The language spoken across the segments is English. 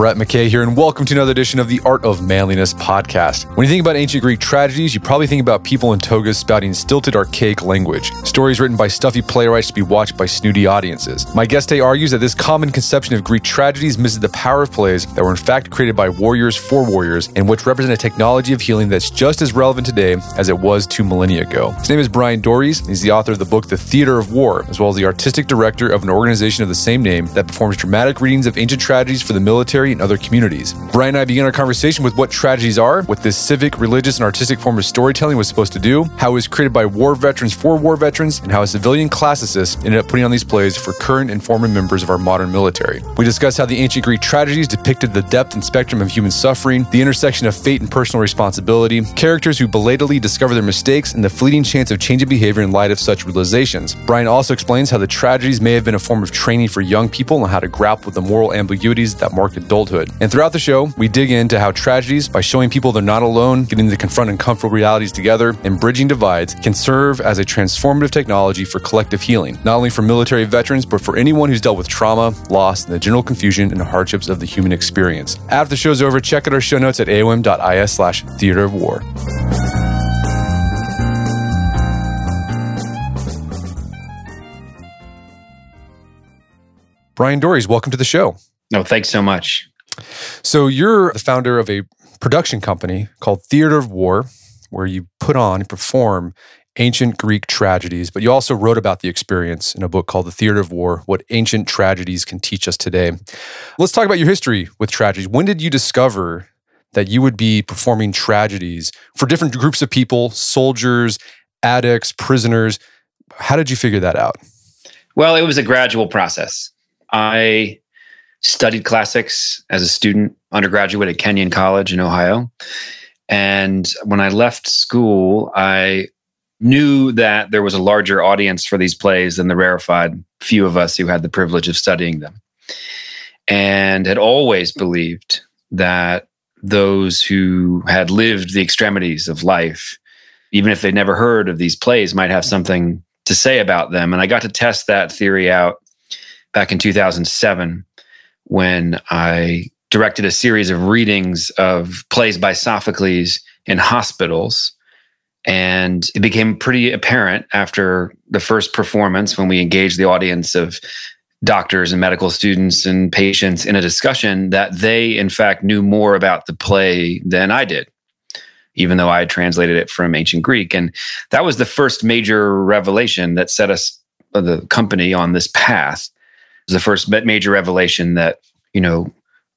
Brett McKay here, and welcome to another edition of the Art of Manliness podcast. When you think about ancient Greek tragedies, you probably think about people in togas spouting stilted, archaic language, stories written by stuffy playwrights to be watched by snooty audiences. My guest today argues that this common conception of Greek tragedies misses the power of plays that were in fact created by warriors for warriors, and which represent a technology of healing that's just as relevant today as it was two millennia ago. His name is Bryan Doerries. He's the author of the book The Theater of War, as well as the artistic director of an organization of the same name that performs dramatic readings of ancient tragedies for the military and other communities. Bryan and I began our conversation with what tragedies are, what this civic, religious, and artistic form of storytelling was supposed to do, how it was created by war veterans for war veterans, and how a civilian classicist ended up putting on these plays for current and former members of our modern military. We discussed how the ancient Greek tragedies depicted the depth and spectrum of human suffering, the intersection of fate and personal responsibility, characters who belatedly discover their mistakes, and the fleeting chance of changing behavior in light of such realizations. Bryan also explains how the tragedies may have been a form of training for young people on how to grapple with the moral ambiguities that mark adulthood. And throughout the show, we dig into how tragedies, by showing people they're not alone, getting to confront uncomfortable realities together, and bridging divides, can serve as a transformative technology for collective healing, not only for military veterans, but for anyone who's dealt with trauma, loss, and the general confusion and hardships of the human experience. After the show's over, check out our show notes at aom.is slash theater of war. Bryan Doerries, welcome to the show. No, thanks so much. So you're the founder of a production company called Theater of War, where you put on and perform ancient Greek tragedies, but you also wrote about the experience in a book called The Theater of War What Ancient Tragedies Can Teach Us Today. Let's talk about your history with tragedies. When did you discover that you would be performing tragedies for different groups of people, soldiers, addicts, prisoners? How did you figure that out? Well, it was a gradual process. I studied classics as a student, undergraduate at Kenyon College in Ohio. And when I left school, I knew that there was a larger audience for these plays than the rarefied few of us who had the privilege of studying them. And had always believed that those who had lived the extremities of life, even if they'd never heard of these plays, might have something to say about them. And I got to test that theory out back in 2007 when I directed a series of readings of plays by Sophocles in hospitals. And it became pretty apparent after the first performance when we engaged the audience of doctors and medical students and patients in a discussion that they, in fact, knew more about the play than I did, even though I had translated it from ancient Greek. And that was the first major revelation that set us, uh, the company, on this path the first major revelation that, you know,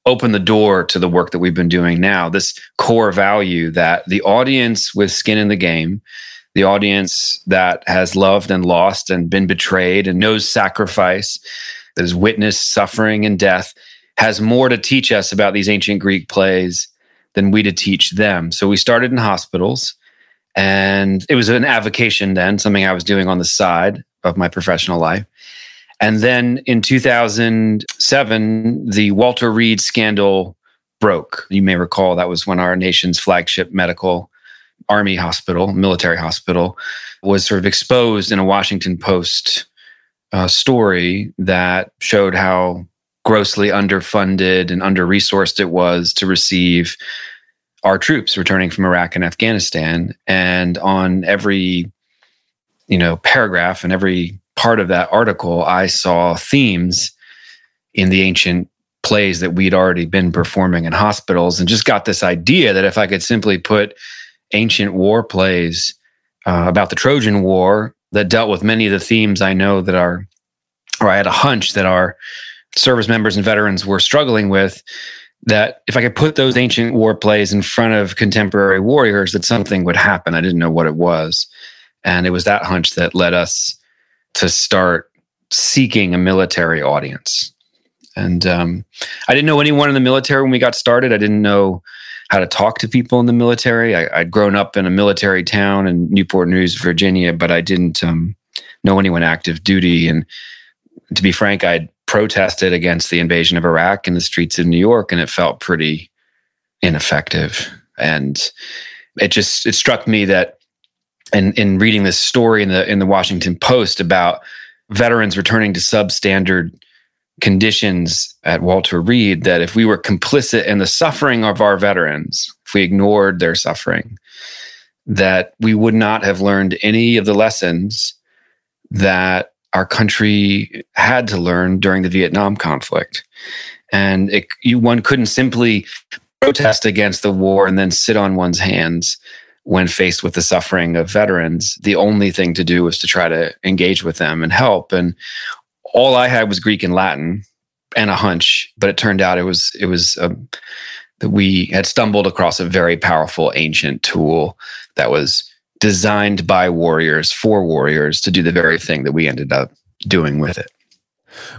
opened the door to the work that we've been doing now. This core value that the audience with skin in the game, the audience that has loved and lost and been betrayed and knows sacrifice, that has witnessed suffering and death, has more to teach us about these ancient Greek plays than we to teach them. So we started in hospitals. And it was an avocation then, something I was doing on the side of my professional life. And then in 2007, the Walter Reed scandal broke. You may recall that was when our nation's flagship medical army hospital, military hospital, was sort of exposed in a Washington Post uh, story that showed how grossly underfunded and under resourced it was to receive our troops returning from Iraq and Afghanistan. And on every, you know, paragraph and every part of that article, I saw themes in the ancient plays that we'd already been performing in hospitals and just got this idea that if I could simply put ancient war plays uh, about the Trojan War that dealt with many of the themes I know that are, or I had a hunch that our service members and veterans were struggling with, that if I could put those ancient war plays in front of contemporary warriors, that something would happen. I didn't know what it was. And it was that hunch that led us to start seeking a military audience. And um, I didn't know anyone in the military when we got started. I didn't know how to talk to people in the military. I, would grown up in a military town in Newport News, Virginia, but I didn't um, know anyone active duty. And to be frank, I'd protested against the invasion of Iraq in the streets of New York, and it felt pretty ineffective. And it just it struck me that and in reading this story in the in the Washington Post about veterans returning to substandard conditions at Walter Reed that if we were complicit in the suffering of our veterans, if we ignored their suffering, that we would not have learned any of the lessons that our country had to learn during the Vietnam conflict. And it, you, one couldn't simply protest against the war and then sit on one's hands when faced with the suffering of veterans. The only thing to do was to try to engage with them and help. And all I had was Greek and Latin and a hunch, but it turned out it was it was um, that we had stumbled across a very powerful ancient tool that was designed by warriors for warriors to do the very thing that we ended up doing with it.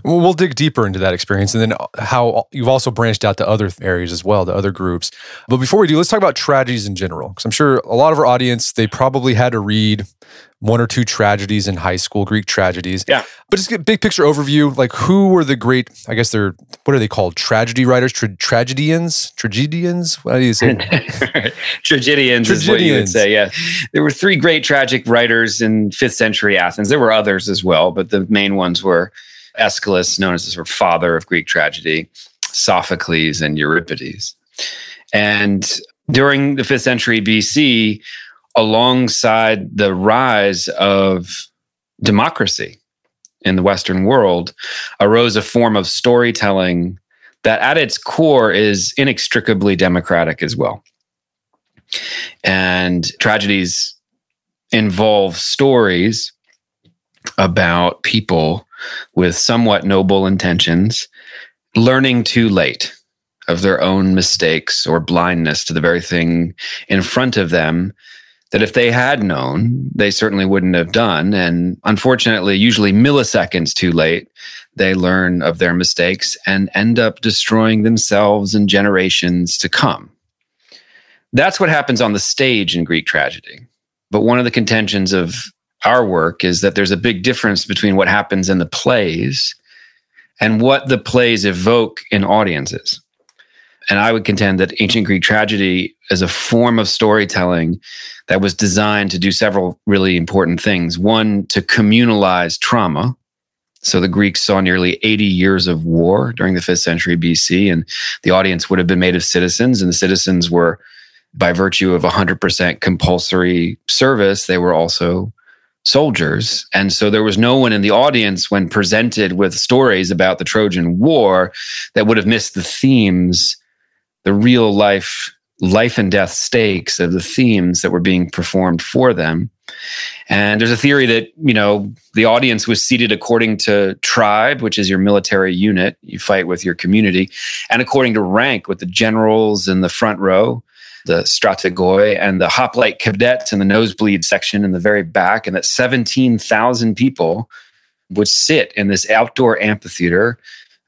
Well, we'll dig deeper into that experience and then how you've also branched out to other areas as well, to other groups. But before we do, let's talk about tragedies in general. Because I'm sure a lot of our audience, they probably had to read one or two tragedies in high school, Greek tragedies. Yeah. But just get big picture overview. Like who were the great, I guess they're, what are they called? Tragedy writers, Tra- tragedians, tragedians? What do you say? tragedians, is what you would say. Yeah. There were three great tragic writers in fifth century Athens. There were others as well, but the main ones were Aeschylus, known as the sort of father of Greek tragedy, Sophocles, and Euripides. And during the fifth century BC, alongside the rise of democracy in the Western world, arose a form of storytelling that at its core is inextricably democratic as well. And tragedies involve stories about people with somewhat noble intentions learning too late of their own mistakes or blindness to the very thing in front of them that if they had known, they certainly wouldn't have done. And unfortunately, usually milliseconds too late, they learn of their mistakes and end up destroying themselves and generations to come. That's what happens on the stage in Greek tragedy. But one of the contentions of our work is that there's a big difference between what happens in the plays and what the plays evoke in audiences. And I would contend that ancient Greek tragedy is a form of storytelling that was designed to do several really important things. One, to communalize trauma. So the Greeks saw nearly 80 years of war during the fifth century BC, and the audience would have been made of citizens, and the citizens were, by virtue of 100% compulsory service, they were also soldiers. And so there was no one in the audience when presented with stories about the Trojan War that would have missed the themes the real life life and death stakes of the themes that were being performed for them. And there's a theory that, you know, the audience was seated according to tribe, which is your military unit. You fight with your community, and according to rank with the generals in the front row, the strategoi, and the hoplite cadets in the nosebleed section in the very back, and that 17,000 people would sit in this outdoor amphitheater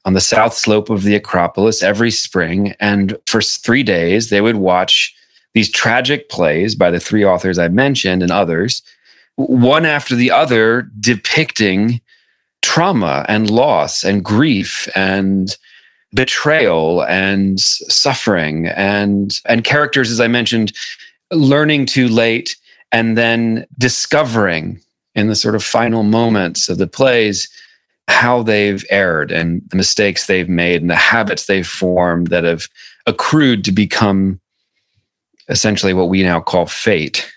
on the south slope of the Acropolis every spring. And for three days, they would watch these tragic plays by the three authors I mentioned and others, one after the other, depicting trauma and loss and grief and betrayal and suffering and and characters as i mentioned learning too late and then discovering in the sort of final moments of the plays how they've erred and the mistakes they've made and the habits they've formed that have accrued to become essentially what we now call fate.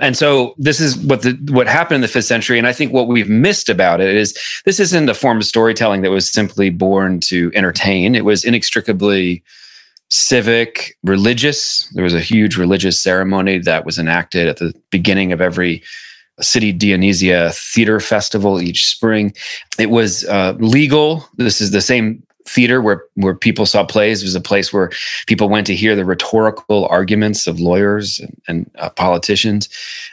And so this is what the what happened in the fifth century. And I think what we've missed about it is this isn't a form of storytelling that was simply born to entertain. It was inextricably civic, religious. There was a huge religious ceremony that was enacted at the beginning of every City Dionysia Theater Festival each spring. It was uh, legal. This is the same theater where where people saw plays. It was a place where people went to hear the rhetorical arguments of lawyers and, and uh, politicians.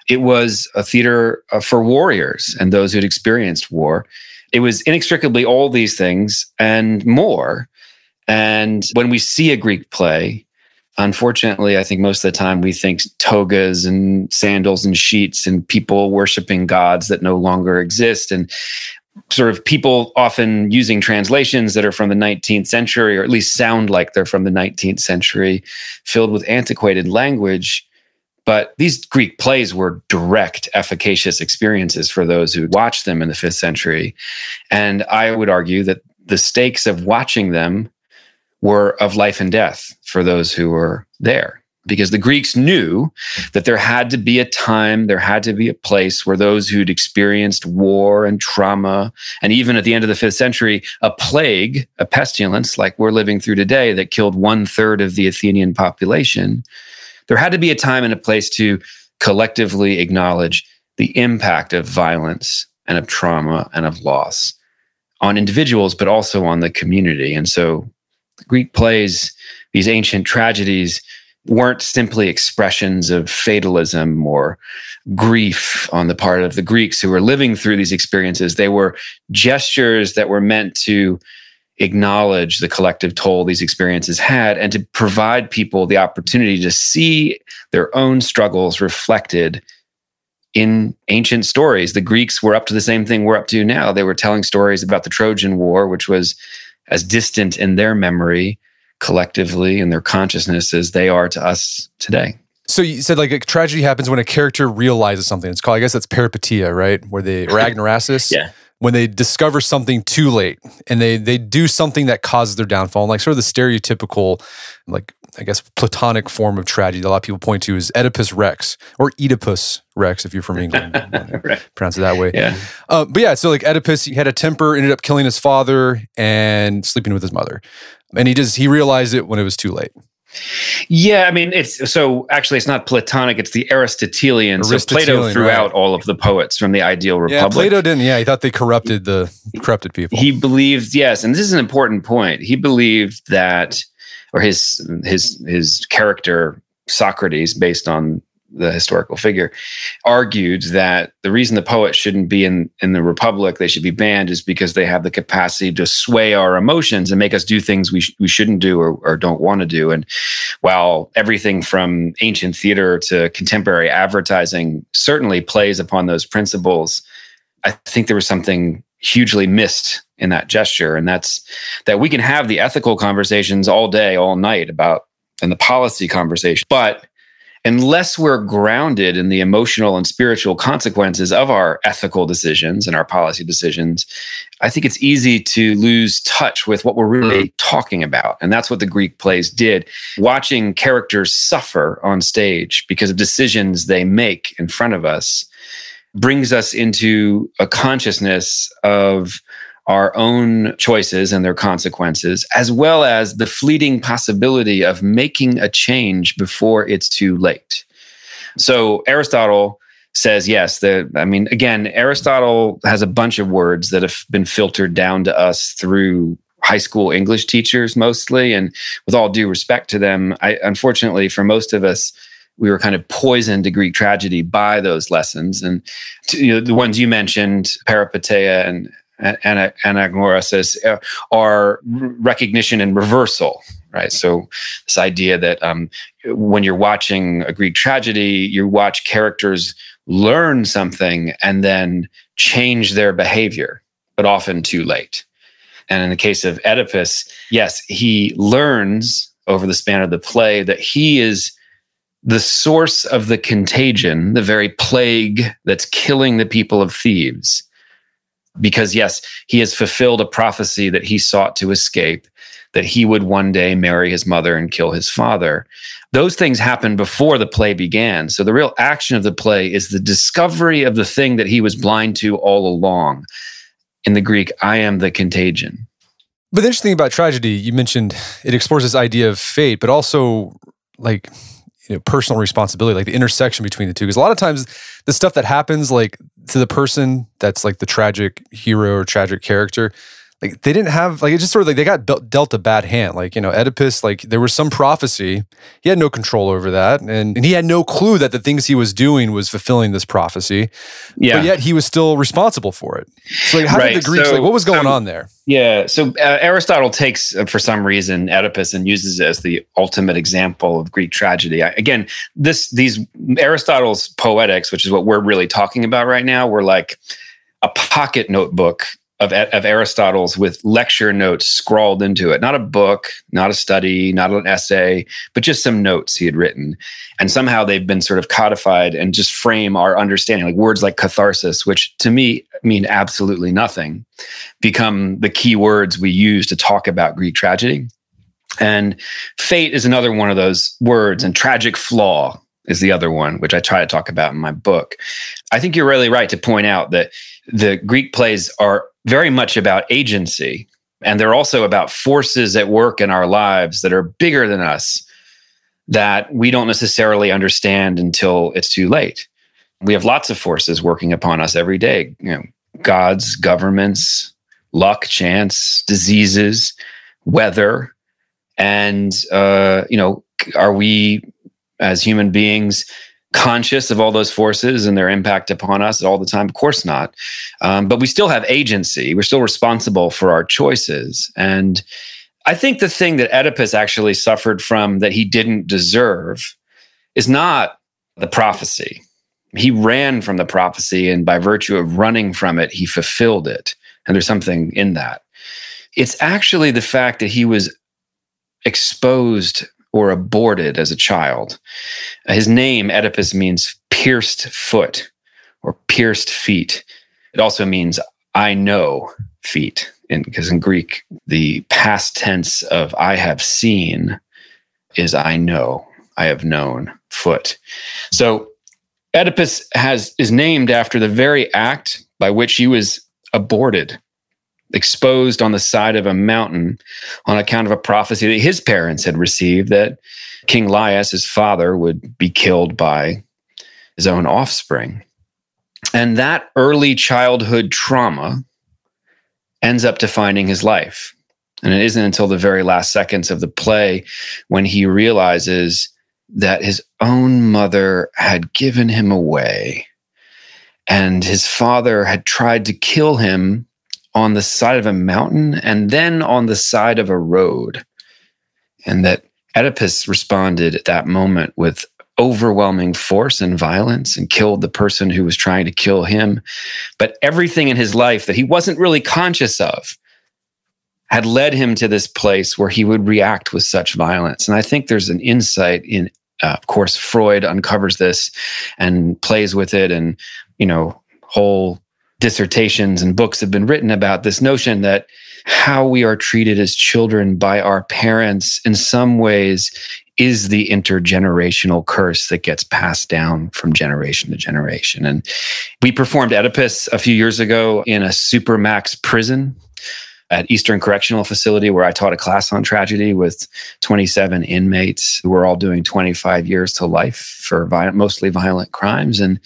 It was a theater uh, for warriors and those who had experienced war. It was inextricably all these things and more. And when we see a Greek play, unfortunately, I think most of the time we think togas and sandals and sheets and people worshiping gods that no longer exist. And sort of people often using translations that are from the 19th century, or at least sound like they're from the 19th century, filled with antiquated language. But these Greek plays were direct, efficacious experiences for those who watched them in the fifth century. And I would argue that the stakes of watching them were of life and death for those who were there because the Greeks knew that there had to be a time, there had to be a place where those who'd experienced war and trauma, and even at the end of the fifth century, a plague, a pestilence like we're living through today that killed one third of the Athenian population, there had to be a time and a place to collectively acknowledge the impact of violence and of trauma and of loss on individuals, but also on the community. And so Greek plays, these ancient tragedies, weren't simply expressions of fatalism or grief on the part of the Greeks who were living through these experiences. They were gestures that were meant to acknowledge the collective toll these experiences had and to provide people the opportunity to see their own struggles reflected in ancient stories. The Greeks were up to the same thing we're up to now. They were telling stories about the Trojan War, which was as distant in their memory collectively in their consciousness as they are to us today. So you said like a tragedy happens when a character realizes something. It's called, I guess that's peripeteia, right? Where they or anagnorisis. yeah. When they discover something too late and they they do something that causes their downfall. And like sort of the stereotypical, like I guess platonic form of tragedy that a lot of people point to is Oedipus Rex or Oedipus Rex if you're from England. right. Pronounce it that way. Yeah. Uh, but yeah, so like Oedipus, he had a temper, ended up killing his father and sleeping with his mother and he just he realized it when it was too late. Yeah, I mean, it's so actually, it's not Platonic; it's the Aristotelian. Aristotelian so Plato threw right. out all of the poets from the ideal republic. Yeah, Plato didn't. Yeah, he thought they corrupted the corrupted people. He believed, yes, and this is an important point. He believed that, or his his his character Socrates, based on the historical figure, argued that the reason the poets shouldn't be in, in the Republic, they should be banned, is because they have the capacity to sway our emotions and make us do things we, sh- we shouldn't do or, or don't want to do. And while everything from ancient theater to contemporary advertising certainly plays upon those principles, I think there was something hugely missed in that gesture. And that's that we can have the ethical conversations all day, all night about and the policy conversation, but unless we're grounded in the emotional and spiritual consequences of our ethical decisions and our policy decisions, I think it's easy to lose touch with what we're really mm-hmm. talking about. And that's what the Greek plays did. Watching characters suffer on stage because of decisions they make in front of us brings us into a consciousness of our own choices and their consequences, as well as the fleeting possibility of making a change before it's too late. So Aristotle says yes that i mean again aristotle has a bunch of words that have been filtered down to us through high school english teachers mostly and with all due respect to them i unfortunately for most of us we were kind of poisoned to greek tragedy by those lessons and to, you know, the ones you mentioned peripeteia and and anagnorisis uh, are recognition and reversal right? So this idea that um, when you're watching a greek tragedy you watch characters learn something and then change their behavior but often too late. And in the case of oedipus yes he learns over the span of the play that he is the source of the contagion the very plague that's killing the people of thebes because yes, he has fulfilled a prophecy that he sought to escape, that he would one day marry his mother and kill his father. Those things happened before the play began. So the real action of the play is the discovery of the thing that he was blind to all along. In the Greek, I am the contagion. But the interesting thing about tragedy, you mentioned it explores this idea of fate, but also like you know, personal responsibility, like the intersection between the two. Because a lot of times the stuff that happens, like to the person that's like the tragic hero or tragic character, like they didn't have like it just sort of like they got dealt a bad hand. Like you know oedipus like there was some prophecy. He had no control over that and, and he had no clue that the things he was doing was fulfilling this prophecy yeah. but yet he was still responsible for it. So like how right. did the greeks so, like what was going um, on there? yeah. So uh, aristotle takes uh, for some reason oedipus and uses it as the ultimate example of greek tragedy. I, again this these aristotle's poetics which is what we're really talking about right now were like a pocket notebook of, of Aristotle's with lecture notes scrawled into it. Not a book, not a study, not an essay, but just some notes he had written. And somehow they've been sort of codified and just frame our understanding. Like words like catharsis, which to me mean absolutely nothing, become the key words we use to talk about Greek tragedy. And fate is another one of those words, and tragic flaw is the other one, which I try to talk about in my book. I think you're really right to point out that the Greek plays are very much about agency. And they're also about forces at work in our lives that are bigger than us that we don't necessarily understand until it's too late. We have lots of forces working upon us every day, you know, gods, governments, luck, chance, diseases, weather. And, uh, you know, are we as human beings conscious of all those forces and their impact upon us all the time? Of course not. Um, but we still have agency. We're still responsible for our choices. And I think the thing that Oedipus actually suffered from that he didn't deserve is not the prophecy. He ran from the prophecy, and by virtue of running from it, he fulfilled it. And there's something in that. It's actually the fact that he was exposed or aborted as a child. His name, Oedipus, means pierced foot or pierced feet. It also means I know feet, because in Greek, the past tense of I have seen is I know, I have known foot. So Oedipus has is named after the very act by which he was aborted exposed on the side of a mountain on account of a prophecy that his parents had received that King Laius, his father, would be killed by his own offspring. And that early childhood trauma ends up defining his life. And it isn't until the very last seconds of the play when he realizes that his own mother had given him away and his father had tried to kill him on the side of a mountain and then on the side of a road. And that Oedipus responded at that moment with overwhelming force and violence and killed the person who was trying to kill him. But everything in his life that he wasn't really conscious of had led him to this place where he would react with such violence. And I think there's an insight in, uh, of course, Freud uncovers this and plays with it, and, you know, whole dissertations and books have been written about this notion that how we are treated as children by our parents in some ways is the intergenerational curse that gets passed down from generation to generation. And we performed Oedipus a few years ago in a supermax prison at Eastern Correctional Facility where I taught a class on tragedy with 27 inmates who were all doing 25 years to life for violent, mostly violent crimes. And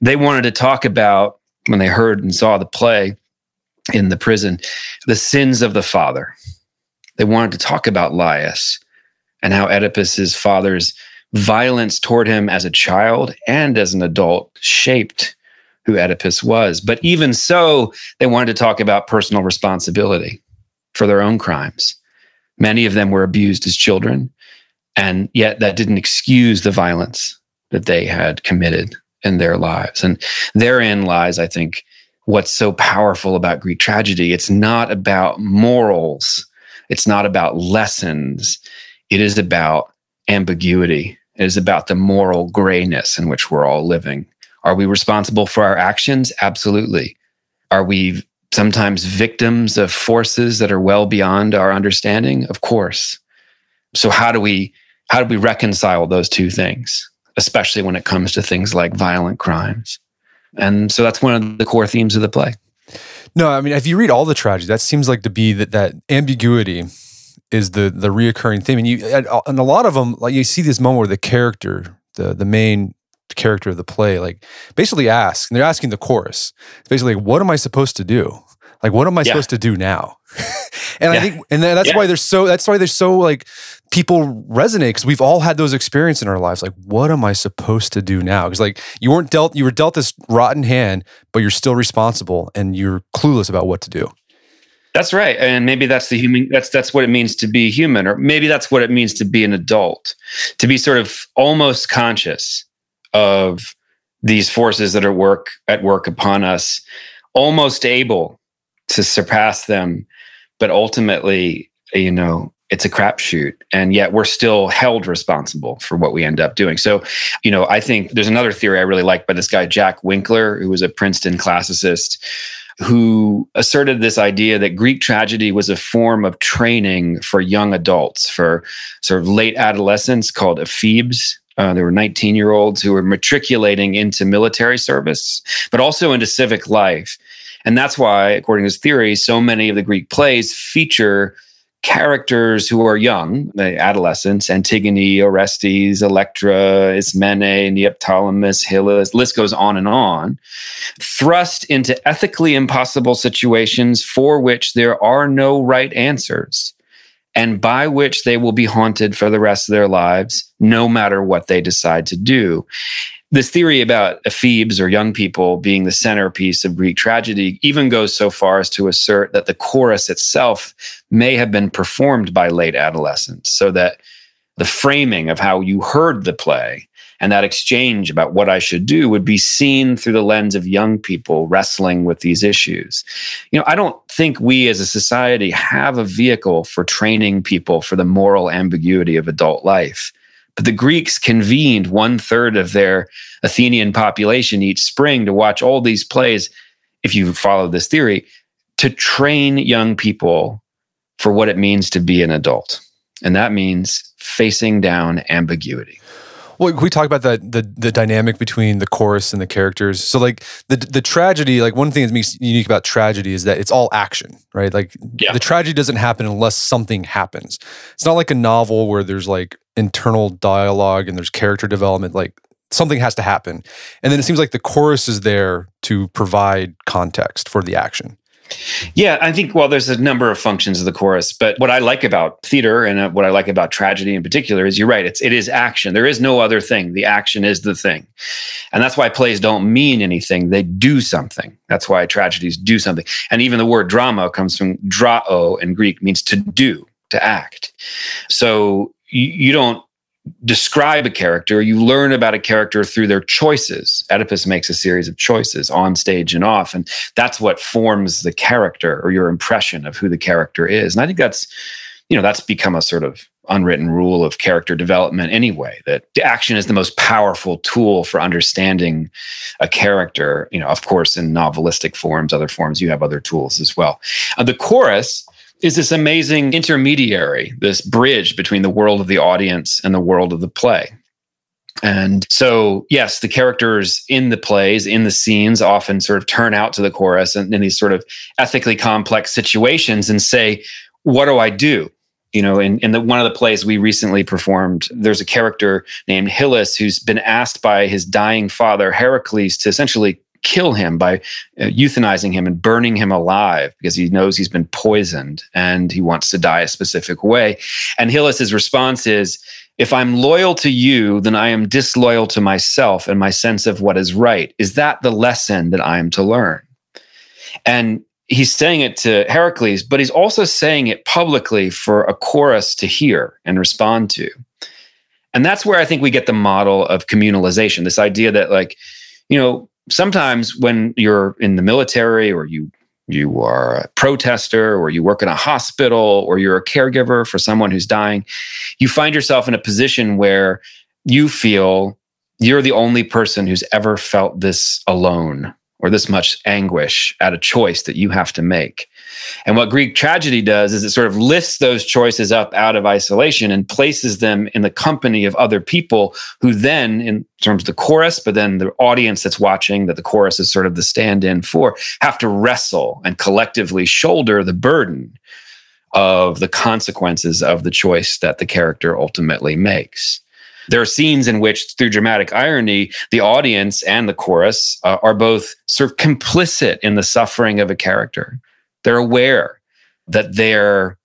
they wanted to talk about when they heard and saw the play in the prison, the sins of the father. They wanted to talk about Laius and how Oedipus's father's violence toward him as a child and as an adult shaped who Oedipus was. But even so, they wanted to talk about personal responsibility for their own crimes. Many of them were abused as children, and yet that didn't excuse the violence that they had committed in their lives. And therein lies, I think, what's so powerful about Greek tragedy. It's not about morals, it's not about lessons, it is about ambiguity. It is about the moral grayness in which we're all living. Are we responsible for our actions? Absolutely. Are we sometimes victims of forces that are well beyond our understanding? Of course. So how do we how do we reconcile those two things? Especially when it comes to things like violent crimes. And so that's one of the core themes of the play. No, I mean, if you read all the tragedy, that seems like to be that that ambiguity is the the reoccurring theme. And you and uh, a lot of them, like you see this moment where the character, the the main character of the play, like basically asks, and they're asking the chorus, basically, like, what am I supposed to do? Like, what am I yeah. supposed to do now? and yeah. I think, and that's yeah. why there's so, that's why there's so like people resonate because we've all had those experiences in our lives. Like, what am I supposed to do now? Because like you weren't dealt, you were dealt this rotten hand, but you're still responsible and you're clueless about what to do. That's right. And maybe that's the human that's that's what it means to be human or maybe that's what it means to be an adult. To be sort of almost conscious of these forces that are work at work upon us, almost able to surpass them. But ultimately, you know, it's a crapshoot. And yet we're still held responsible for what we end up doing. So, you know, I think there's another theory I really like by this guy, Jack Winkler, who was a Princeton classicist who asserted this idea that Greek tragedy was a form of training for young adults, for sort of late adolescents called ephebes. Uh, there were 19 year olds who were matriculating into military service, but also into civic life. And that's why, according to his theory, so many of the Greek plays feature characters who are young, the adolescents, Antigone, Orestes, Electra, Ismene, Neoptolemus, Hyllus, list goes on and on, thrust into ethically impossible situations for which there are no right answers and by which they will be haunted for the rest of their lives, no matter what they decide to do. This theory about ephebes or young people being the centerpiece of Greek tragedy even goes so far as to assert that the chorus itself may have been performed by late adolescents, so that the framing of how you heard the play and that exchange about what I should do would be seen through the lens of young people wrestling with these issues. You know, I don't think we as a society have a vehicle for training people for the moral ambiguity of adult life. But the Greeks convened one third of their Athenian population each spring to watch all these plays, if you follow this theory, to train young people for what it means to be an adult. And that means facing down ambiguity. Well, we talk about that the the dynamic between the chorus and the characters. So like the the tragedy, like one thing that makes unique about tragedy is that it's all action, right? Like yeah. the tragedy doesn't happen unless something happens. It's not like a novel where there's like internal dialogue and there's character development. Like something has to happen, and then it seems like the chorus is there to provide context for the action. Yeah, I think, well, there's a number of functions of the chorus, but what I like about theater and uh, what I like about tragedy in particular is you're right. It's, it is action. There is no other thing. The action is the thing. And that's why plays don't mean anything. They do something. That's why tragedies do something. And even the word drama comes from drao in Greek, means to do, to act. So you, you don't describe a character, you learn about a character through their choices. Oedipus makes a series of choices on stage and off, and that's what forms the character or your impression of who the character is. And I think that's, you know, that's become a sort of unwritten rule of character development anyway that action is the most powerful tool for understanding a character you know of course in novelistic forms other forms you have other tools as well uh, the chorus is this amazing intermediary, this bridge between the world of the audience and the world of the play. And so, yes, the characters in the plays, in the scenes, often sort of turn out to the chorus and in these sort of ethically complex situations and say, What do I do? You know, in, in the, one of the plays we recently performed, there's a character named Hyllus who's been asked by his dying father, Heracles, to essentially kill him by uh, euthanizing him and burning him alive because he knows he's been poisoned and he wants to die a specific way. And Hyllus's response is, if I'm loyal to you, then I am disloyal to myself and my sense of what is right. Is that the lesson that I am to learn? And he's saying it to Heracles, but he's also saying it publicly for a chorus to hear and respond to. And that's where I think we get the model of communalization this idea that, like, you know, sometimes when you're in the military or you you are a protester or you work in a hospital or you're a caregiver for someone who's dying you find yourself in a position where you feel you're the only person who's ever felt this alone or this much anguish at a choice that you have to make. And what Greek tragedy does is it sort of lifts those choices up out of isolation and places them in the company of other people who then, in terms of the chorus, but then the audience that's watching, that the chorus is sort of the stand in for, have to wrestle and collectively shoulder the burden of the consequences of the choice that the character ultimately makes. There are scenes in which, through dramatic irony, the audience and the chorus uh, are both sort of complicit in the suffering of a character. They're aware that they're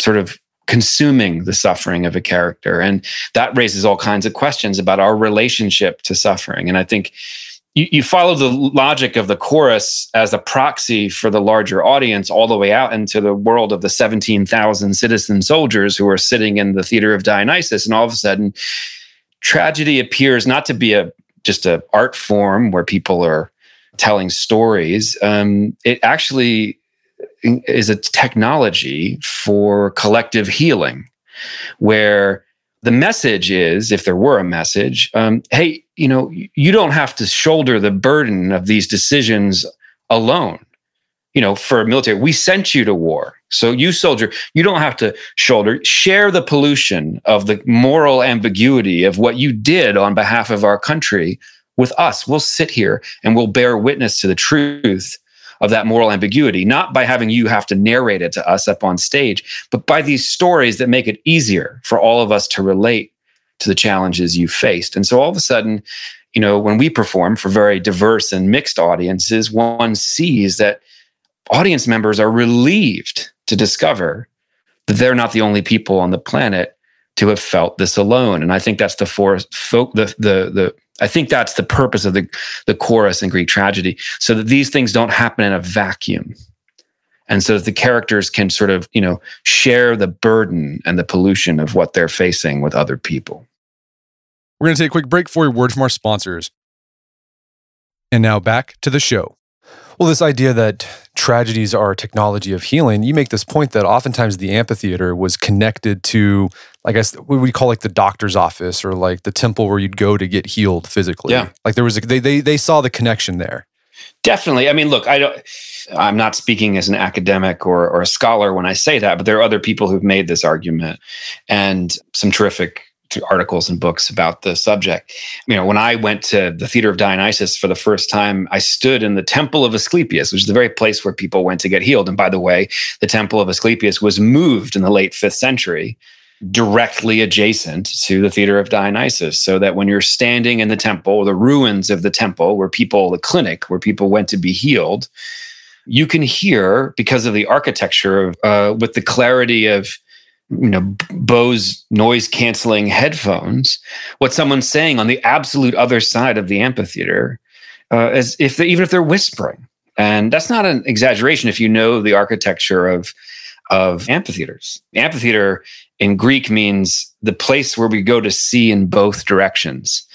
sort of consuming the suffering of a character. And that raises all kinds of questions about our relationship to suffering. And I think you, you follow the logic of the chorus as a proxy for the larger audience all the way out into the world of the 17,000 citizen soldiers who are sitting in the theater of Dionysus. And all of a sudden, tragedy appears not to be a just an art form where people are telling stories. Um, it actually is a technology for collective healing, where the message is, if there were a message, um, hey, you know, you don't have to shoulder the burden of these decisions alone. You know, for military, we sent you to war. So you soldier, you don't have to shoulder, share the pollution of the moral ambiguity of what you did on behalf of our country with us. We'll sit here and we'll bear witness to the truth of that moral ambiguity, not by having you have to narrate it to us up on stage, but by these stories that make it easier for all of us to relate to the challenges you faced. And so all of a sudden, you know, when we perform for very diverse and mixed audiences, one sees that audience members are relieved to discover that they're not the only people on the planet to have felt this alone. And I think that's the for folk the the the I think that's the purpose of the the chorus in Greek tragedy, so that these things don't happen in a vacuum. And so that the characters can sort of, you know, share the burden and the pollution of what they're facing with other people. We're going to take a quick break for a word from our sponsors. And now back to the show. Well, this idea that tragedies are a technology of healing, you make this point that oftentimes the amphitheater was connected to, I guess, what we call like the doctor's office or like the temple where you'd go to get healed physically. Yeah. Like there was, a, they, they, they saw the connection there. Definitely. I mean, look, I don't, I'm not speaking as an academic or, or a scholar when I say that, but there are other people who've made this argument and some terrific articles and books about the subject. You know, when I went to the Theater of Dionysus for the first time, I stood in the Temple of Asclepius, which is the very place where people went to get healed. And by the way, the Temple of Asclepius was moved in the late fifth century directly adjacent to the Theater of Dionysus. So that when you're standing in the temple, the ruins of the temple, where people, the clinic, where people went to be healed, you can hear because of the architecture of, uh, with the clarity of you know Bose noise canceling headphones what someone's saying on the absolute other side of the amphitheater uh, as if they, even if they're whispering. And that's not an exaggeration if you know the architecture of of amphitheaters. The amphitheater in greek means the place where we go to see in both directions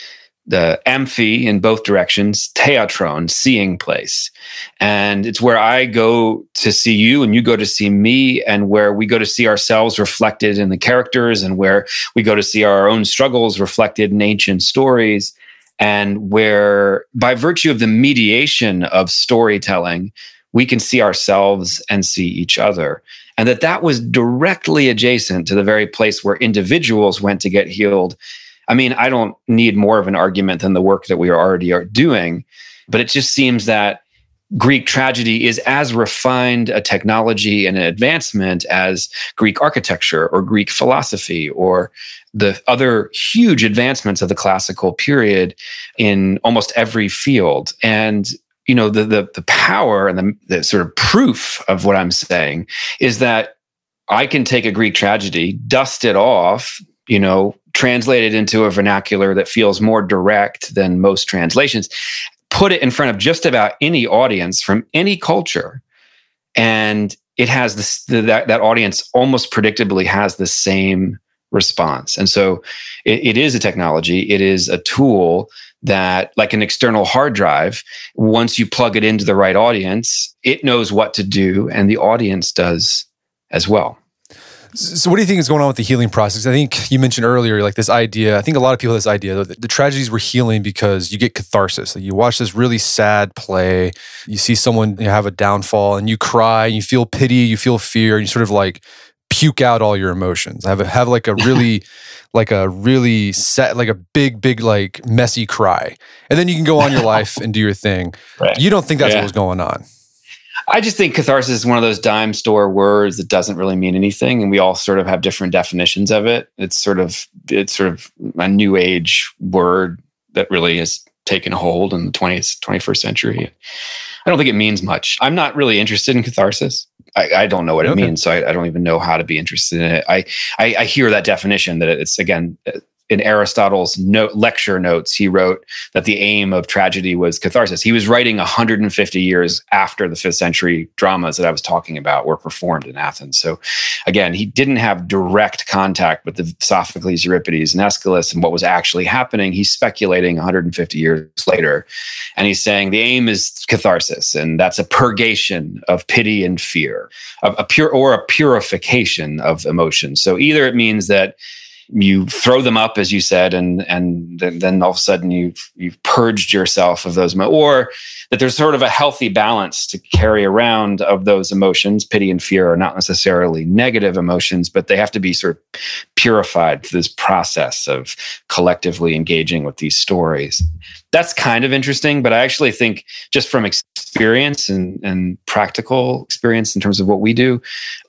the amphi in both directions, theatron, seeing place. And it's where I go to see you and you go to see me, and where we go to see ourselves reflected in the characters, and where we go to see our own struggles reflected in ancient stories. And where, by virtue of the mediation of storytelling, we can see ourselves and see each other. And that that was directly adjacent to the very place where individuals went to get healed I mean, I don't need more of an argument than the work that we are already are doing, but it just seems that Greek tragedy is as refined a technology and an advancement as Greek architecture or Greek philosophy or the other huge advancements of the classical period in almost every field. And you know the the, the power and the, the sort of proof of what I'm saying is that I can take a Greek tragedy, dust it off, you know, translated into a vernacular that feels more direct than most translations, put it in front of just about any audience from any culture. And it has this, that, that audience almost predictably has the same response. And so it, it is a technology, it is a tool that, like an external hard drive, once you plug it into the right audience, it knows what to do, and the audience does as well. So, what do you think is going on with the healing process? I think you mentioned earlier, like this idea. I think a lot of people have this idea that the tragedies were healing because you get catharsis. Like you watch this really sad play, you see someone have a downfall, and you cry, and you feel pity, you feel fear, and you sort of like puke out all your emotions. Have a, have like a really, like a really set, like a big, big, like messy cry, and then you can go on your life and do your thing. Right. You don't think that's yeah. what was going on? I just think catharsis is one of those dime store words that doesn't really mean anything, and we all sort of have different definitions of it. It's sort of it's sort of a new age word that really has taken hold in the 20th 21st century. I don't think it means much. I'm not really interested in catharsis. I, I don't know what it okay. means, so I, I, don't even know how to be interested in it. I, I, I hear that definition that it's again in Aristotle's note, lecture notes, he wrote that the aim of tragedy was catharsis. He was writing 150 years after the fifth century dramas that I was talking about were performed in Athens. So, again, he didn't have direct contact with the Sophocles, Euripides, and Aeschylus and what was actually happening. He's speculating 150 years later, and he's saying the aim is catharsis, and that's a purgation of pity and fear, a, a pure or a purification of emotions. So either it means that you throw them up, as you said, and and then all of a sudden you've you've purged yourself of those, or that there's sort of a healthy balance to carry around of those emotions. Pity and fear are not necessarily negative emotions, but they have to be sort of purified through this process of collectively engaging with these stories. That's kind of interesting, but I actually think just from experience and, and practical experience in terms of what we do,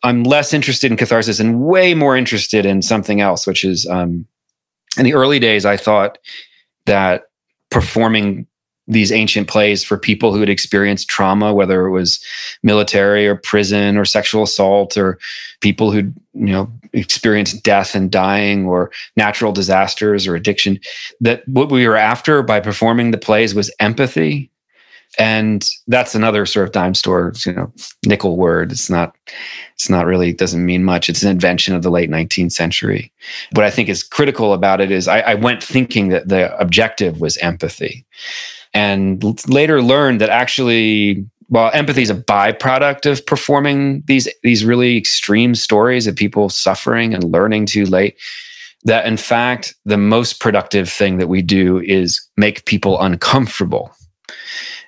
I'm less interested in catharsis and way more interested in something else, which is um, in the early days, I thought that performing these ancient plays for people who had experienced trauma, whether it was military or prison or sexual assault or people who you know experienced death and dying or natural disasters or addiction. That what we were after by performing the plays was empathy. And that's another sort of dime store, you know, nickel word. It's not, it's not really, doesn't mean much. It's an invention of the late 19th century. What I think is critical about it is I, I went thinking that the objective was empathy and later learned that actually well empathy is a byproduct of performing these these really extreme stories of people suffering and learning too late that in fact the most productive thing that we do is make people uncomfortable.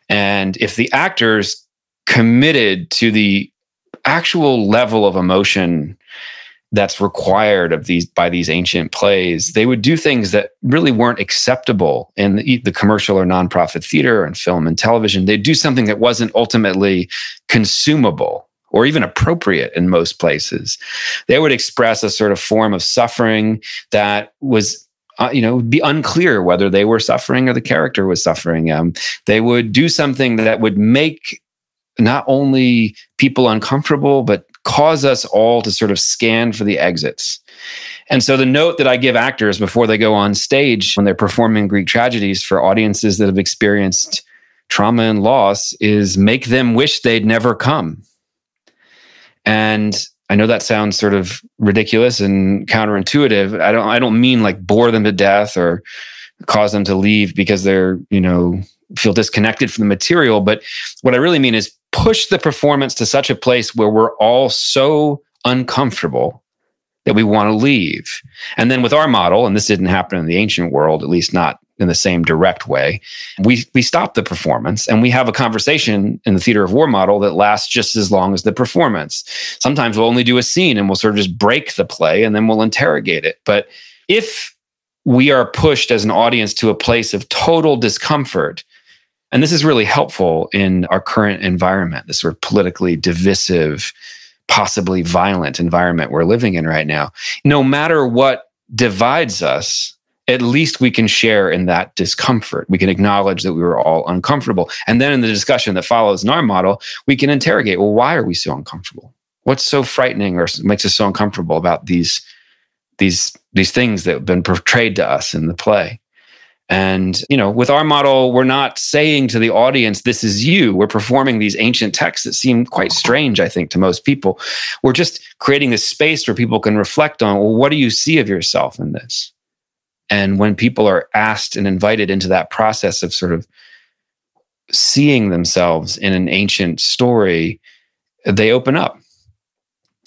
And if the actors committed to the actual level of emotion that's required of these by these ancient plays they would do things that really weren't acceptable in the, the, commercial or nonprofit theater and film and television they'd do something that wasn't ultimately consumable or even appropriate in most places they would express a sort of form of suffering that was uh, you know, be unclear whether they were suffering or the character was suffering. Um, they would do something that would make not only people uncomfortable, but cause us all to sort of scan for the exits. And so the note that I give actors before they go on stage when they're performing Greek tragedies for audiences that have experienced trauma and loss is make them wish they'd never come. And I know that sounds sort of ridiculous and counterintuitive. I don't I don't mean like bore them to death or cause them to leave because they're, you know, feel disconnected from the material, but what I really mean is push the performance to such a place where we're all so uncomfortable that we want to leave. And then with our model, and this didn't happen in the ancient world, at least not in the same direct way, we we stop the performance and we have a conversation in the theater of war model that lasts just as long as the performance. Sometimes we'll only do a scene and we'll sort of just break the play and then we'll interrogate it. But if we are pushed as an audience to a place of total discomfort, and this is really helpful in our current environment, this sort of politically divisive, possibly violent environment we're living in right now. No matter what divides us, at least we can share in that discomfort. We can acknowledge that we were all uncomfortable. And then in the discussion that follows in our model, we can interrogate well, why are we so uncomfortable? What's so frightening or makes us so uncomfortable about these, these, these things that have been portrayed to us in the play? And, you know, with our model, we're not saying to the audience, this is you. We're performing these ancient texts that seem quite strange, I think, to most people. We're just creating this space where people can reflect on, well, what do you see of yourself in this? And when people are asked and invited into that process of sort of seeing themselves in an ancient story, they open up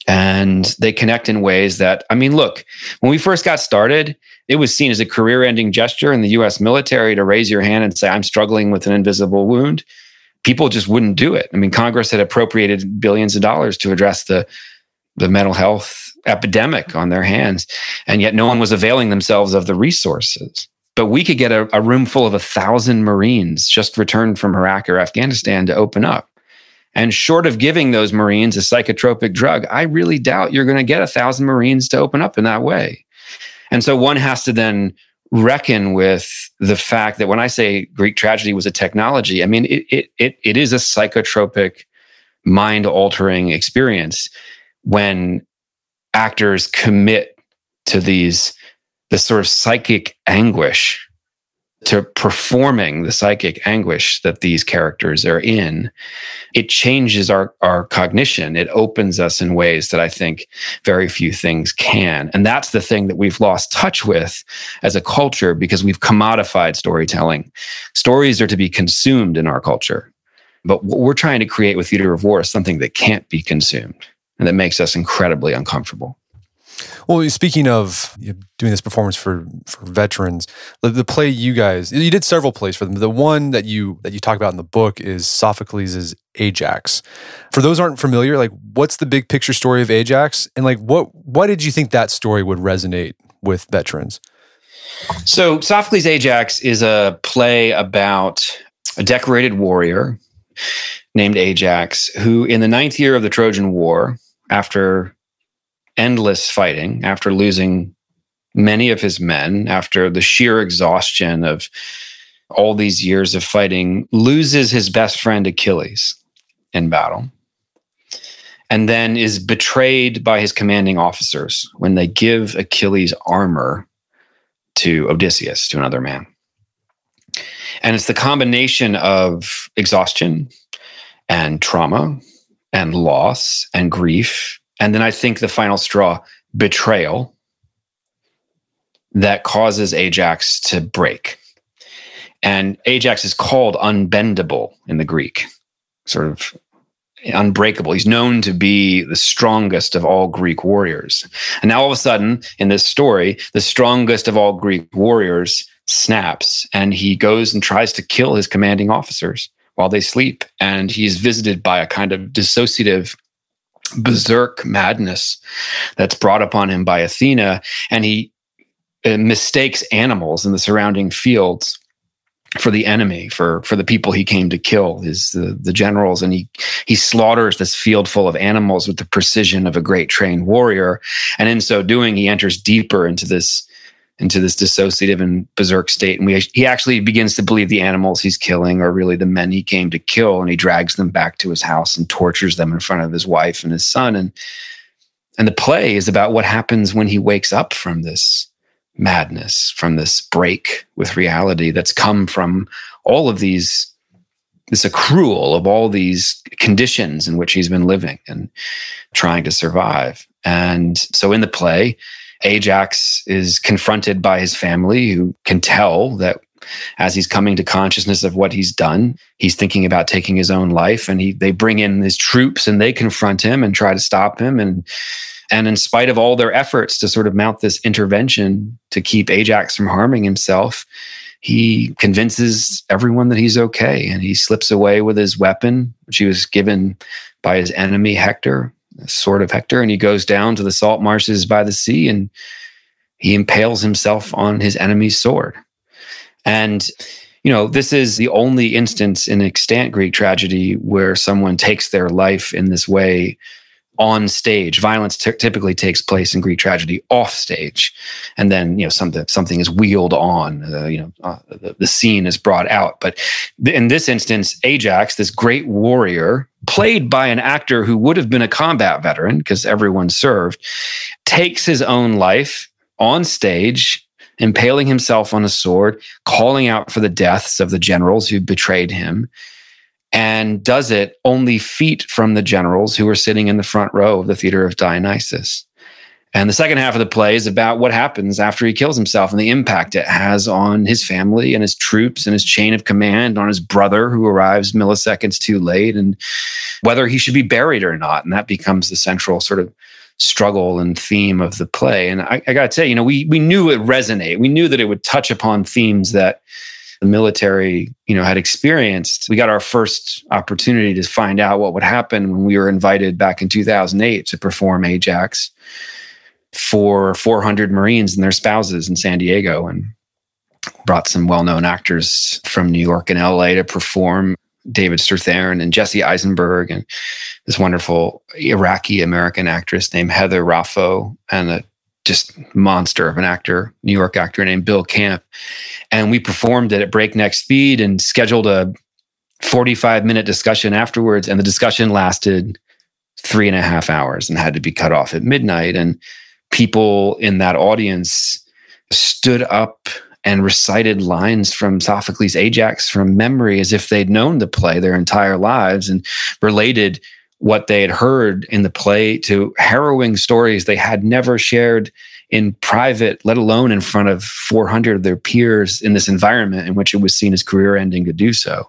and they connect in ways that, I mean, look, when we first got started, it was seen as a career ending gesture in the US military to raise your hand and say, I'm struggling with an invisible wound. People just wouldn't do it. I mean, Congress had appropriated billions of dollars to address the, the mental health epidemic on their hands, and yet no one was availing themselves of the resources. But we could get a, a room full of a thousand Marines just returned from Iraq or Afghanistan to open up. And short of giving those Marines a psychotropic drug, I really doubt you're going to get a thousand Marines to open up in that way. And so one has to then reckon with the fact that when I say Greek tragedy was a technology, I mean, it, it, it, it is a psychotropic, mind altering experience when actors commit to these this sort of psychic anguish to performing the psychic anguish that these characters are in, it changes our, our cognition. It opens us in ways that I think very few things can. And that's the thing that we've lost touch with as a culture because we've commodified storytelling. Stories are to be consumed in our culture. But what we're trying to create with Theater of War is something that can't be consumed and that makes us incredibly uncomfortable. Well, speaking of doing this performance for for veterans, the, the, play you guys you did several plays for them. The one that you that you talk about in the book is Sophocles' Ajax. For those aren't familiar, like what's the big picture story of Ajax, and like what why did you think that story would resonate with veterans? So Sophocles' Ajax is a play about a decorated warrior named Ajax who, in the ninth year of the Trojan War, after endless fighting after losing many of his men, after the sheer exhaustion of all these years of fighting, loses his best friend Achilles in battle, and then is betrayed by his commanding officers when they give Achilles armor to Odysseus, to another man. And it's the combination of exhaustion and trauma and loss and grief and then I think the final straw, betrayal, that causes Ajax to break. And Ajax is called unbendable in the Greek, sort of unbreakable. He's known to be the strongest of all Greek warriors. And now all of a sudden, in this story, the strongest of all Greek warriors snaps and he goes and tries to kill his commanding officers while they sleep. And he's visited by a kind of dissociative berserk madness that's brought upon him by Athena, and he uh, mistakes animals in the surrounding fields for the enemy, for for the people he came to kill, his the, the generals, and he he slaughters this field full of animals with the precision of a great trained warrior, and in so doing, he enters deeper into this into this dissociative and berserk state. And we, he actually begins to believe the animals he's killing are really the men he came to kill. And he drags them back to his house and tortures them in front of his wife and his son. And, and the play is about what happens when he wakes up from this madness, from this break with reality that's come from all of these, this accrual of all these conditions in which he's been living and trying to survive. And so in the play, Ajax is confronted by his family who can tell that as he's coming to consciousness of what he's done, he's thinking about taking his own life and he they bring in his troops and they confront him and try to stop him. And and in spite of all their efforts to sort of mount this intervention to keep Ajax from harming himself, he convinces everyone that he's okay and he slips away with his weapon, which he was given by his enemy Hector, sword of Hector, and he goes down to the salt marshes by the sea and he impales himself on his enemy's sword. And, you know, this is the only instance in extant Greek tragedy where someone takes their life in this way on stage. Violence t- typically takes place in Greek tragedy off stage, and then you know something something is wheeled on. Uh, you know, uh, the, the, scene is brought out. But th- in this instance, Ajax, this great warrior, played by an actor who would have been a combat veteran because everyone served, takes his own life on stage. Impaling himself on a sword, calling out for the deaths of the generals who betrayed him, and does it only feet from the generals who are sitting in the front row of the theater of Dionysus. And the second half of the play is about what happens after he kills himself and the impact it has on his family and his troops and his chain of command, on his brother who arrives milliseconds too late, and whether he should be buried or not. And that becomes the central sort of struggle and theme of the play. And I, I got to tell you, you know, we we knew it resonate. We knew that it would touch upon themes that the military, you know, had experienced. We got our first opportunity to find out what would happen when we were invited back in 2008 to perform Ajax for 400 Marines and their spouses in San Diego and brought some well-known actors from New York and LA to perform David Strathairn and Jesse Eisenberg and this wonderful Iraqi American actress named Heather Raffo and a just monster of an actor, New York actor named Bill Camp. And we performed it at breakneck speed and scheduled a 45 minute discussion afterwards. And the discussion lasted three and a half hours and had to be cut off at midnight. And people in that audience stood up and recited lines from Sophocles' Ajax from memory as if they'd known the play their entire lives and related what they had heard in the play to harrowing stories they had never shared in private, let alone in front of 400 of their peers in this environment in which it was seen as career ending to do so.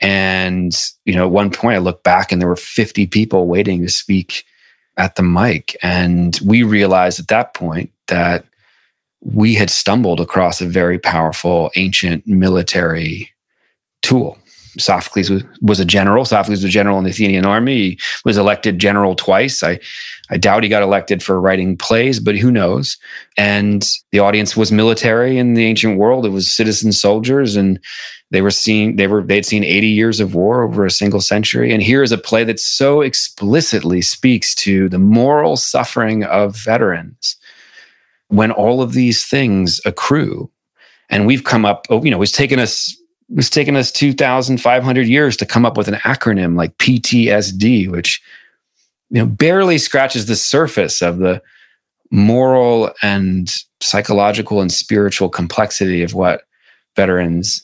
And, you know, at one point I looked back and there were 50 people waiting to speak at the mic. And we realized at that point that we had stumbled across a very powerful ancient military tool. Sophocles was, was a general. Sophocles was a general in the Athenian army. He was elected general twice. I, I doubt he got elected for writing plays, but who knows? And the audience was military in the ancient world. It was citizen soldiers, and they were seeing they were they'd seen 80 years of war over a single century. And here is a play that so explicitly speaks to the moral suffering of veterans when all of these things accrue. And we've come up, oh, you know, it's taken us it's taken us 2,500 years to come up with an acronym like PTSD, which you know barely scratches the surface of the moral and psychological and spiritual complexity of what veterans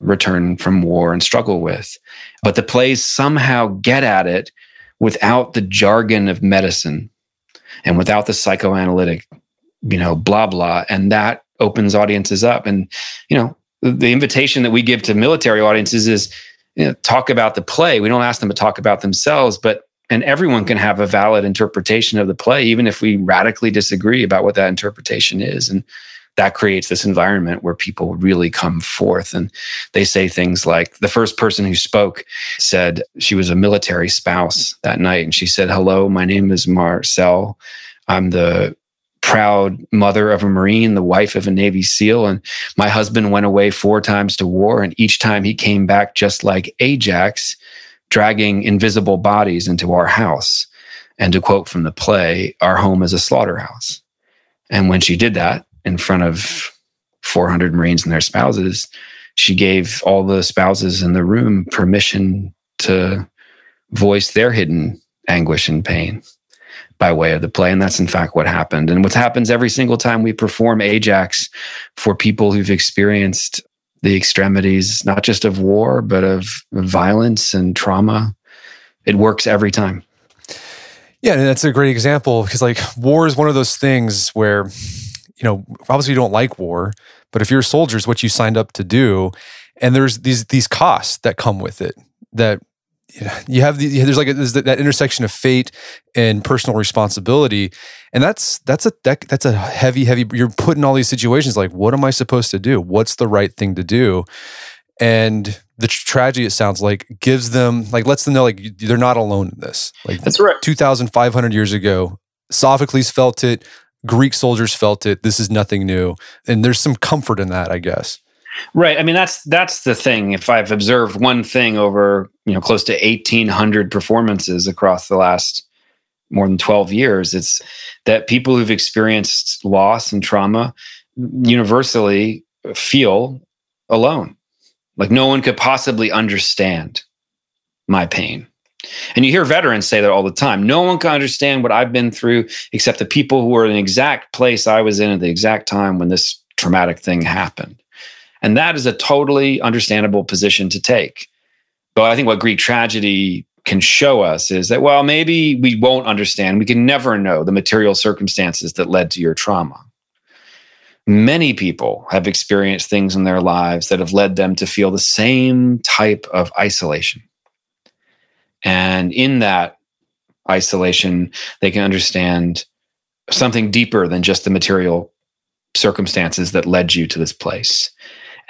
return from war and struggle with. But the plays somehow get at it without the jargon of medicine and without the psychoanalytic you know, blah, blah. And that opens audiences up. And, you know, the invitation that we give to military audiences is you know, talk about the play. We don't ask them to talk about themselves, but and everyone can have a valid interpretation of the play, even if we radically disagree about what that interpretation is. And that creates this environment where people really come forth and they say things like the first person who spoke said she was a military spouse that night. And she said, Hello, my name is Marcel. I'm the proud mother of a Marine, the wife of a Navy SEAL. And my husband went away four times to war. And each time he came back just like Ajax, dragging invisible bodies into our house. And to quote from the play, our home is a slaughterhouse. And when she did that in front of 400 Marines and their spouses, she gave all the spouses in the room permission to voice their hidden anguish and pain by way of the play. And that's in fact what happened. And what happens every single time we perform Ajax for people who've experienced the extremities, not just of war, but of violence and trauma, it works every time. Yeah, and that's a great example because like war is one of those things where, you know, obviously you don't like war, but if you're soldiers, what you signed up to do, and there's these these costs that come with it that you have the there's like a, there's that intersection of fate and personal responsibility and that's that's a that, that's a heavy heavy you're putting all these situations like what am i supposed to do? What's the right thing to do? And the tragedy it sounds like gives them like lets them know like they're not alone in this. Like that's right. 2500 years ago sophocles felt it greek soldiers felt it this is nothing new and there's some comfort in that i guess Right. I mean, that's that's the thing. If I've observed one thing over, you know, close to 1800 performances across the last more than 12 years, it's that people who've experienced loss and trauma universally feel alone. Like no one could possibly understand my pain. And you hear veterans say that all the time. No one can understand what I've been through except the people who were in the exact place I was in at the exact time when this traumatic thing happened. And that is a totally understandable position to take. But I think what Greek tragedy can show us is that, well, maybe we won't understand. We can never know the material circumstances that led to your trauma. Many people have experienced things in their lives that have led them to feel the same type of isolation. And in that isolation, they can understand something deeper than just the material circumstances that led you to this place.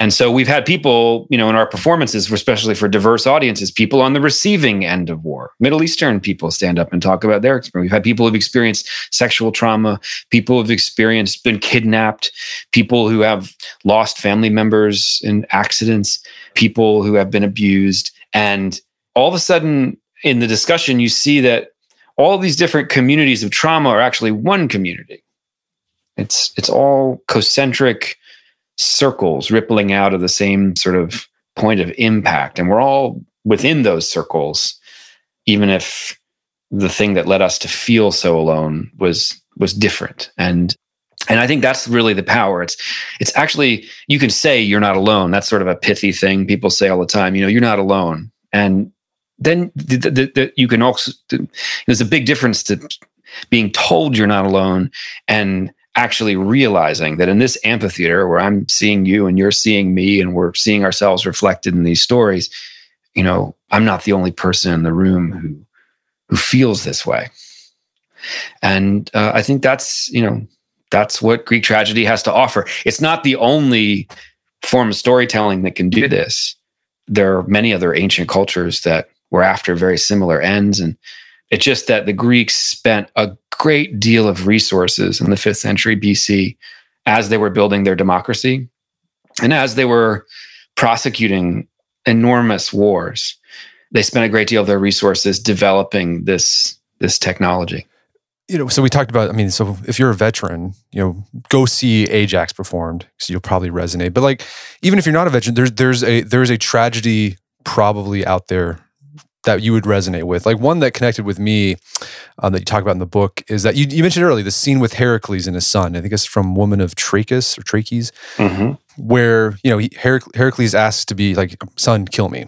And so we've had people, you know, in our performances, especially for diverse audiences, people on the receiving end of war. Middle Eastern people stand up and talk about their experience. We've had people who've experienced sexual trauma, people who've experienced been kidnapped, people who have lost family members in accidents, people who have been abused. And all of a sudden in the discussion, you see that all these different communities of trauma are actually one community. It's it's all concentric circles rippling out of the same sort of point of impact. And we're all within those circles, even if the thing that led us to feel so alone was was different. And and I think that's really the power. It's it's actually you can say you're not alone. That's sort of a pithy thing people say all the time. You know, you're not alone, and then the, the, the, you can also there's a big difference to being told you're not alone and actually realizing that in this amphitheater where I'm seeing you and you're seeing me and we're seeing ourselves reflected in these stories, you know, I'm not the only person in the room who who feels this way. And uh, I think that's, you know, that's what Greek tragedy has to offer. It's not the only form of storytelling that can do this. There are many other ancient cultures that were after very similar ends. And it's just that the Greeks spent a great deal of resources in the fifth century BC as they were building their democracy and as they were prosecuting enormous wars. They spent a great deal of their resources developing this, this technology you know, so we talked about, I mean, so if you're a veteran, you know, go see Ajax performed because you'll probably resonate. But like, even if you're not a veteran, there's there's a there's a tragedy probably out there that you would resonate with. Like one that connected with me um, that you talk about in the book is that you, you mentioned earlier the scene with Heracles and his son. I think it's from Woman of Trachis or Trachis, mm-hmm. where you know he, Her- Heracles asks to be like, "Son, kill me."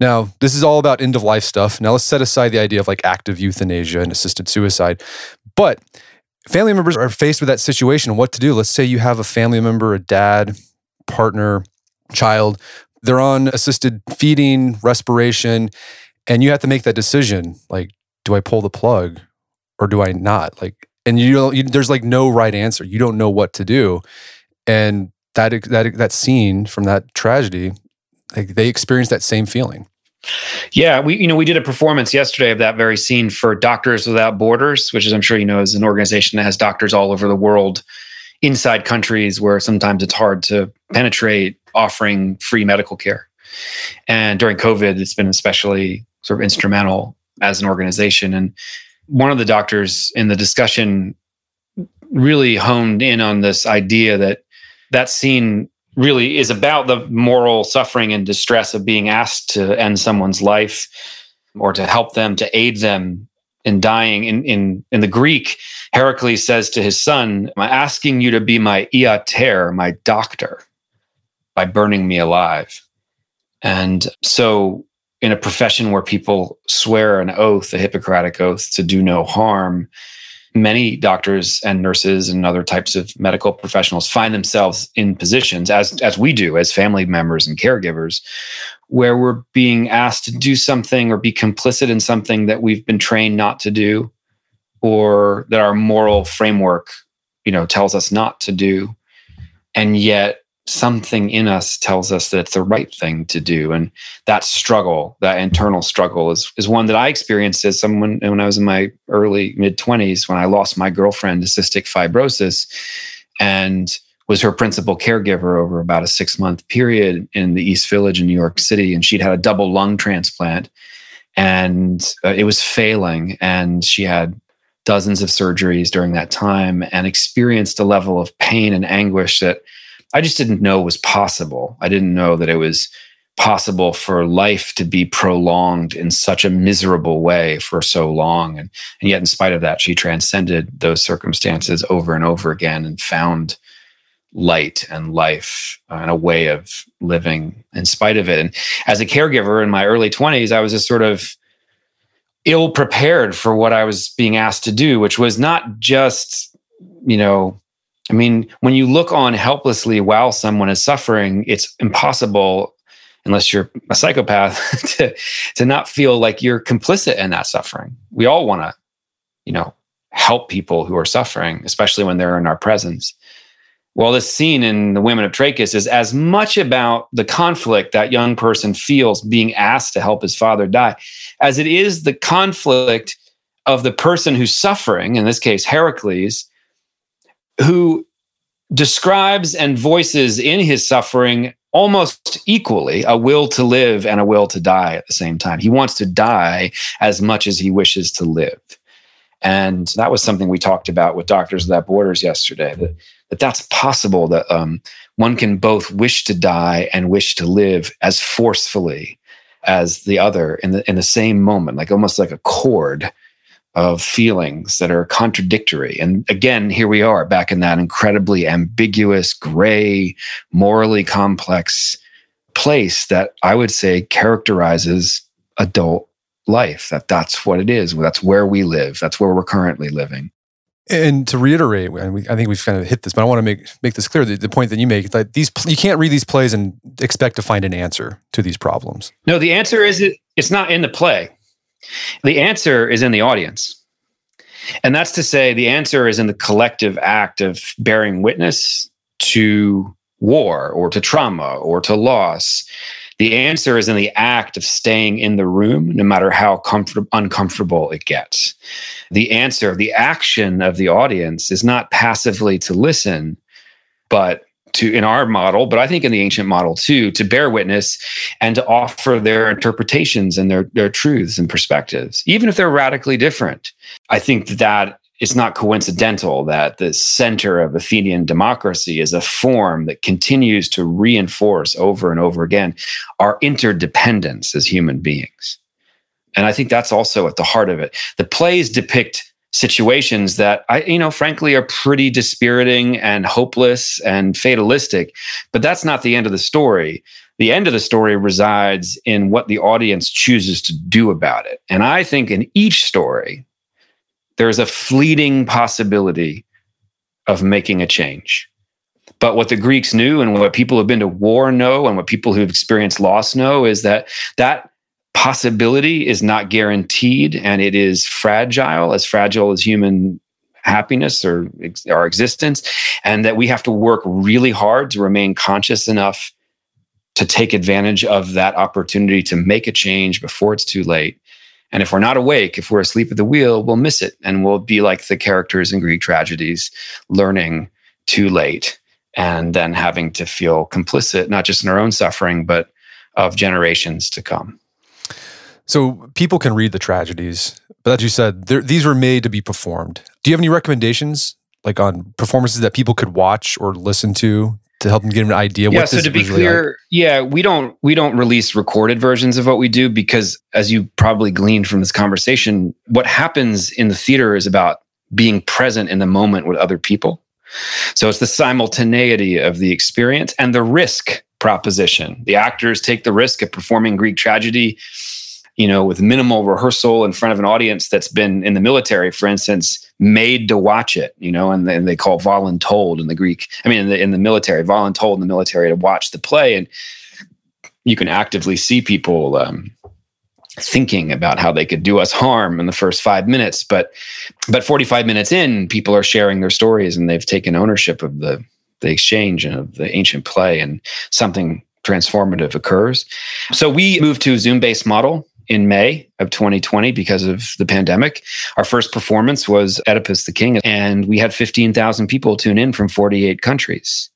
Now this is all about end of life stuff. Now let's set aside the idea of like active euthanasia and assisted suicide, but family members are faced with that situation. What to do? Let's say you have a family member, a dad, partner, child. They're on assisted feeding, respiration and you have to make that decision like do i pull the plug or do i not? Like and you don't you, there's like no right answer. You don't know what to do. And that that that scene from that tragedy like they experienced that same feeling. Yeah we you know we did a performance yesterday of that very scene for doctors without borders which is i'm sure you know is an organization that has doctors all over the world inside countries where sometimes it's hard to penetrate offering free medical care. And during covid it's been especially sort of instrumental as an organization. And one of the doctors in the discussion really honed in on this idea that that scene really is about the moral suffering and distress of being asked to end someone's life or to help them to aid them in dying in in in the greek heracles says to his son i'm asking you to be my iater my doctor by burning me alive and so in a profession where people swear an oath, a Hippocratic oath to do no harm, many doctors and nurses and other types of medical professionals find themselves in positions, as, as we do as family members and caregivers, where we're being asked to do something or be complicit in something that we've been trained not to do or that our moral framework you know tells us not to do. And yet something in us tells us that it's the right thing to do. And that struggle that internal struggle is is one that i experienced as someone when i was in my early mid 20s when i lost my girlfriend to cystic fibrosis and was her principal caregiver over about a six month period in the east village in new york city. And she'd had a double lung transplant and uh, it was failing. And she had dozens of surgeries during that time and experienced a level of pain and anguish that I just didn't know it was possible. I didn't know that it was possible for life to be prolonged in such a miserable way for so long. And, and yet, in spite of that, she transcended those circumstances over and over again and found light and life and a way of living in spite of it. And as a caregiver in my early 20s, I was just sort of ill prepared for what I was being asked to do, which was not just, you know, I mean, when you look on helplessly while someone is suffering, it's impossible, unless you're a psychopath, to, to not feel like you're complicit in that suffering. We all want to, you know, help people who are suffering, especially when they're in our presence. Well, this scene in The Women of Trachis is as much about the conflict that young person feels being asked to help his father die as it is the conflict of the person who's suffering, in this case, Heracles, who describes and voices in his suffering almost equally a will to live and a will to die at the same time. He wants to die as much as he wishes to live. And that was something we talked about with Doctors Without Borders yesterday that, that that's possible that um, one can both wish to die and wish to live as forcefully as the other in the, in the same moment, like almost like a chord of feelings that are contradictory. And again, here we are back in that incredibly ambiguous, gray, morally complex place that I would say characterizes adult life. That that's what it is. That's where we live. That's where we're currently living. And to reiterate, and we, I think we've kind of hit this, but I want to make make this clear. The, the point that you make that these you can't read these plays and expect to find an answer to these problems. No, the answer is it, it's not in the play. The answer is in the audience. And that's to say, the answer is in the collective act of bearing witness to war or to trauma or to loss. The answer is in the act of staying in the room, no matter how comfort- uncomfortable it gets. The answer, the action of the audience is not passively to listen, but to in our model, but I think in the ancient model too, to bear witness and to offer their interpretations and their their truths and perspectives, even if they're radically different. I think that, that it's not coincidental that the center of Athenian democracy is a form that continues to reinforce over and over again our interdependence as human beings. And I think that's also at the heart of it. The plays depict situations that I, you know, frankly are pretty dispiriting and hopeless and fatalistic. But that's not the end of the story. The end of the story resides in what the audience chooses to do about it. And I think in each story, there's a fleeting possibility of making a change. But what the Greeks knew and what people who've been to war know and what people who've experienced loss know is that that possibility is not guaranteed and it is fragile, as fragile as human happiness or our existence, and that we have to work really hard to remain conscious enough to take advantage of that opportunity to make a change before it's too late. And if we're not awake, if we're asleep at the wheel, we'll miss it and we'll be like the characters in Greek tragedies, learning too late and then having to feel complicit, not just in our own suffering, but of generations to come. So people can read the tragedies, but as you said, these were made to be performed. Do you have any recommendations, like on performances that people could watch or listen to to help them get an idea? Yeah. so to be clear, like? yeah, we don't we don't release recorded versions of what we do because, as you probably gleaned from this conversation, what happens in the theater is about being present in the moment with other people. So it's the simultaneity of the experience and the risk proposition. The actors take the risk of performing Greek tragedy you know, with minimal rehearsal in front of an audience that's been in the military, for instance, made to watch it, you know, and, and they call voluntold in the Greek. I mean, in the, in the military, voluntold in the military to watch the play. And you can actively see people um, thinking about how they could do us harm in the first five minutes. But, but 45 minutes in, people are sharing their stories and they've taken ownership of the, the exchange and of the ancient play and something transformative occurs. So we moved to a Zoom based model in May of 2020 because of the pandemic. Our first performance was Oedipus the King, and we had 15,000 people tune in from 48 countries.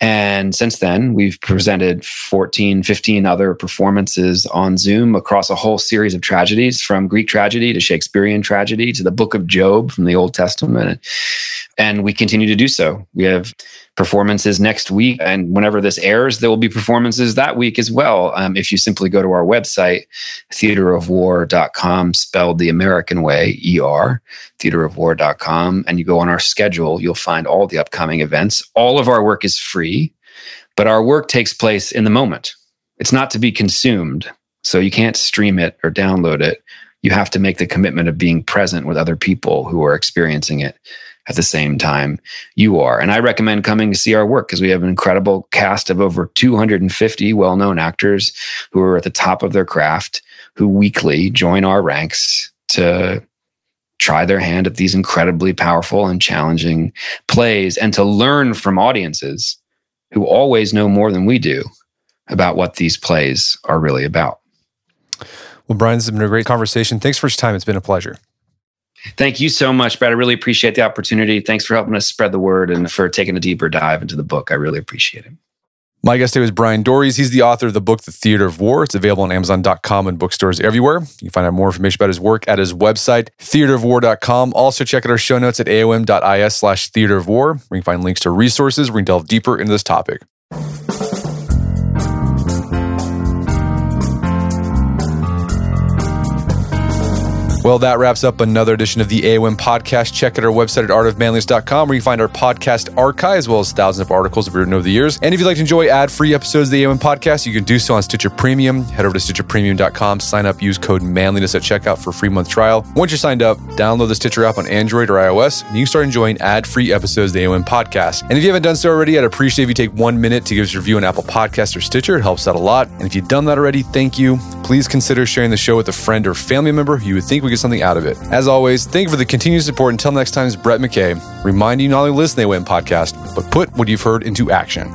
And since then, we've presented 14, 15 other performances on Zoom across a whole series of tragedies from Greek tragedy to Shakespearean tragedy to the book of Job from the Old Testament. And we continue to do so. We have performances next week. And whenever this airs, there will be performances that week as well. Um, if you simply go to our website, theaterofwar.com, spelled the American way, ER, theaterofwar.com, and you go on our schedule, you'll find all the upcoming events. All of our work is free, but our work takes place in the moment. It's not to be consumed. So you can't stream it or download it. You have to make the commitment of being present with other people who are experiencing it at the same time you are. And I recommend coming to see our work because we have an incredible cast of over 250 well known actors who are at the top of their craft who weekly join our ranks to try their hand at these incredibly powerful and challenging plays and to learn from audiences who always know more than we do about what these plays are really about. Well, Bryan, this has been a great conversation. Thanks for your time. It's been a pleasure. Thank you so much, Brad. I really appreciate the opportunity. Thanks for helping us spread the word and for taking a deeper dive into the book. I really appreciate it. My guest today was Bryan Doerries. He's the author of the book, The Theater of War. It's available on Amazon.com and bookstores everywhere. You can find out more information about his work at his website, theaterofwar.com. Also, check out our show notes at aom.is slash theater of war, where you can find links to resources where we can delve deeper into this topic. Well, that wraps up another edition of the AOM podcast. Check out our website at artofmanliness.com where you find our podcast archive as well as thousands of articles we've written over the years. And if you'd like to enjoy ad free episodes of the AOM podcast, you can do so on Stitcher Premium. Head over to StitcherPremium.com, sign up, use code manliness at checkout for a free month trial. Once you're signed up, download the Stitcher app on Android or iOS, and you can start enjoying ad free episodes of the AOM podcast. And if you haven't done so already, I'd appreciate if you take one minute to give us a review on Apple Podcasts or Stitcher. It helps out a lot. And if you've done that already, thank you. Please consider sharing the show with a friend or family member who you would think would get something out of it. As always, thank you for the continued support. Until next time, is Brett McKay, reminding you not only listen to the AOM podcast, but put what you've heard into action.